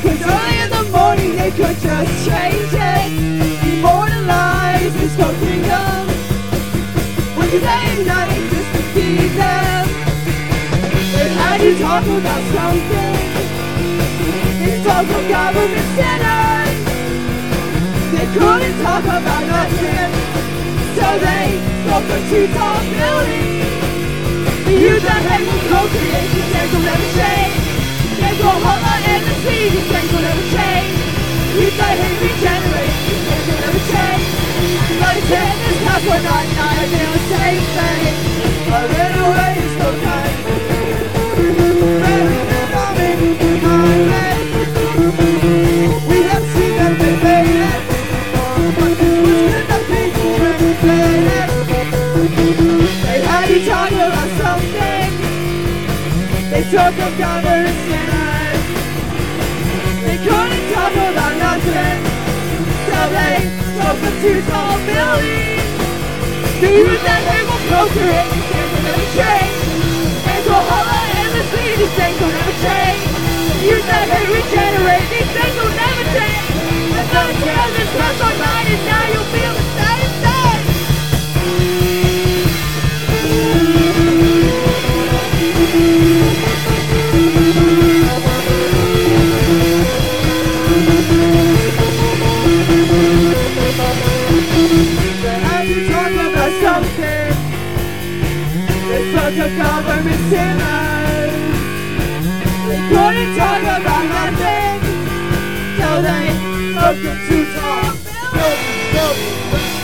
Cause early in the morning they could just change it had you talk about something They talk of government sinners They couldn't talk about nothing So they spoke of two tall buildings the youth that hate will procreate, these things will never change. They go holler and the sea, these things will never change. Youth that hate regenerate, things will never change. But it's in this house we're not night, they're the same thing. They talk of government sinners. They couldn't talk about nothing. So they spoke of two tall buildings. The youth that they will procreate, Of government sinners. They couldn't talk about nothing. So they spoke of two tall buildings, buildings, buildings.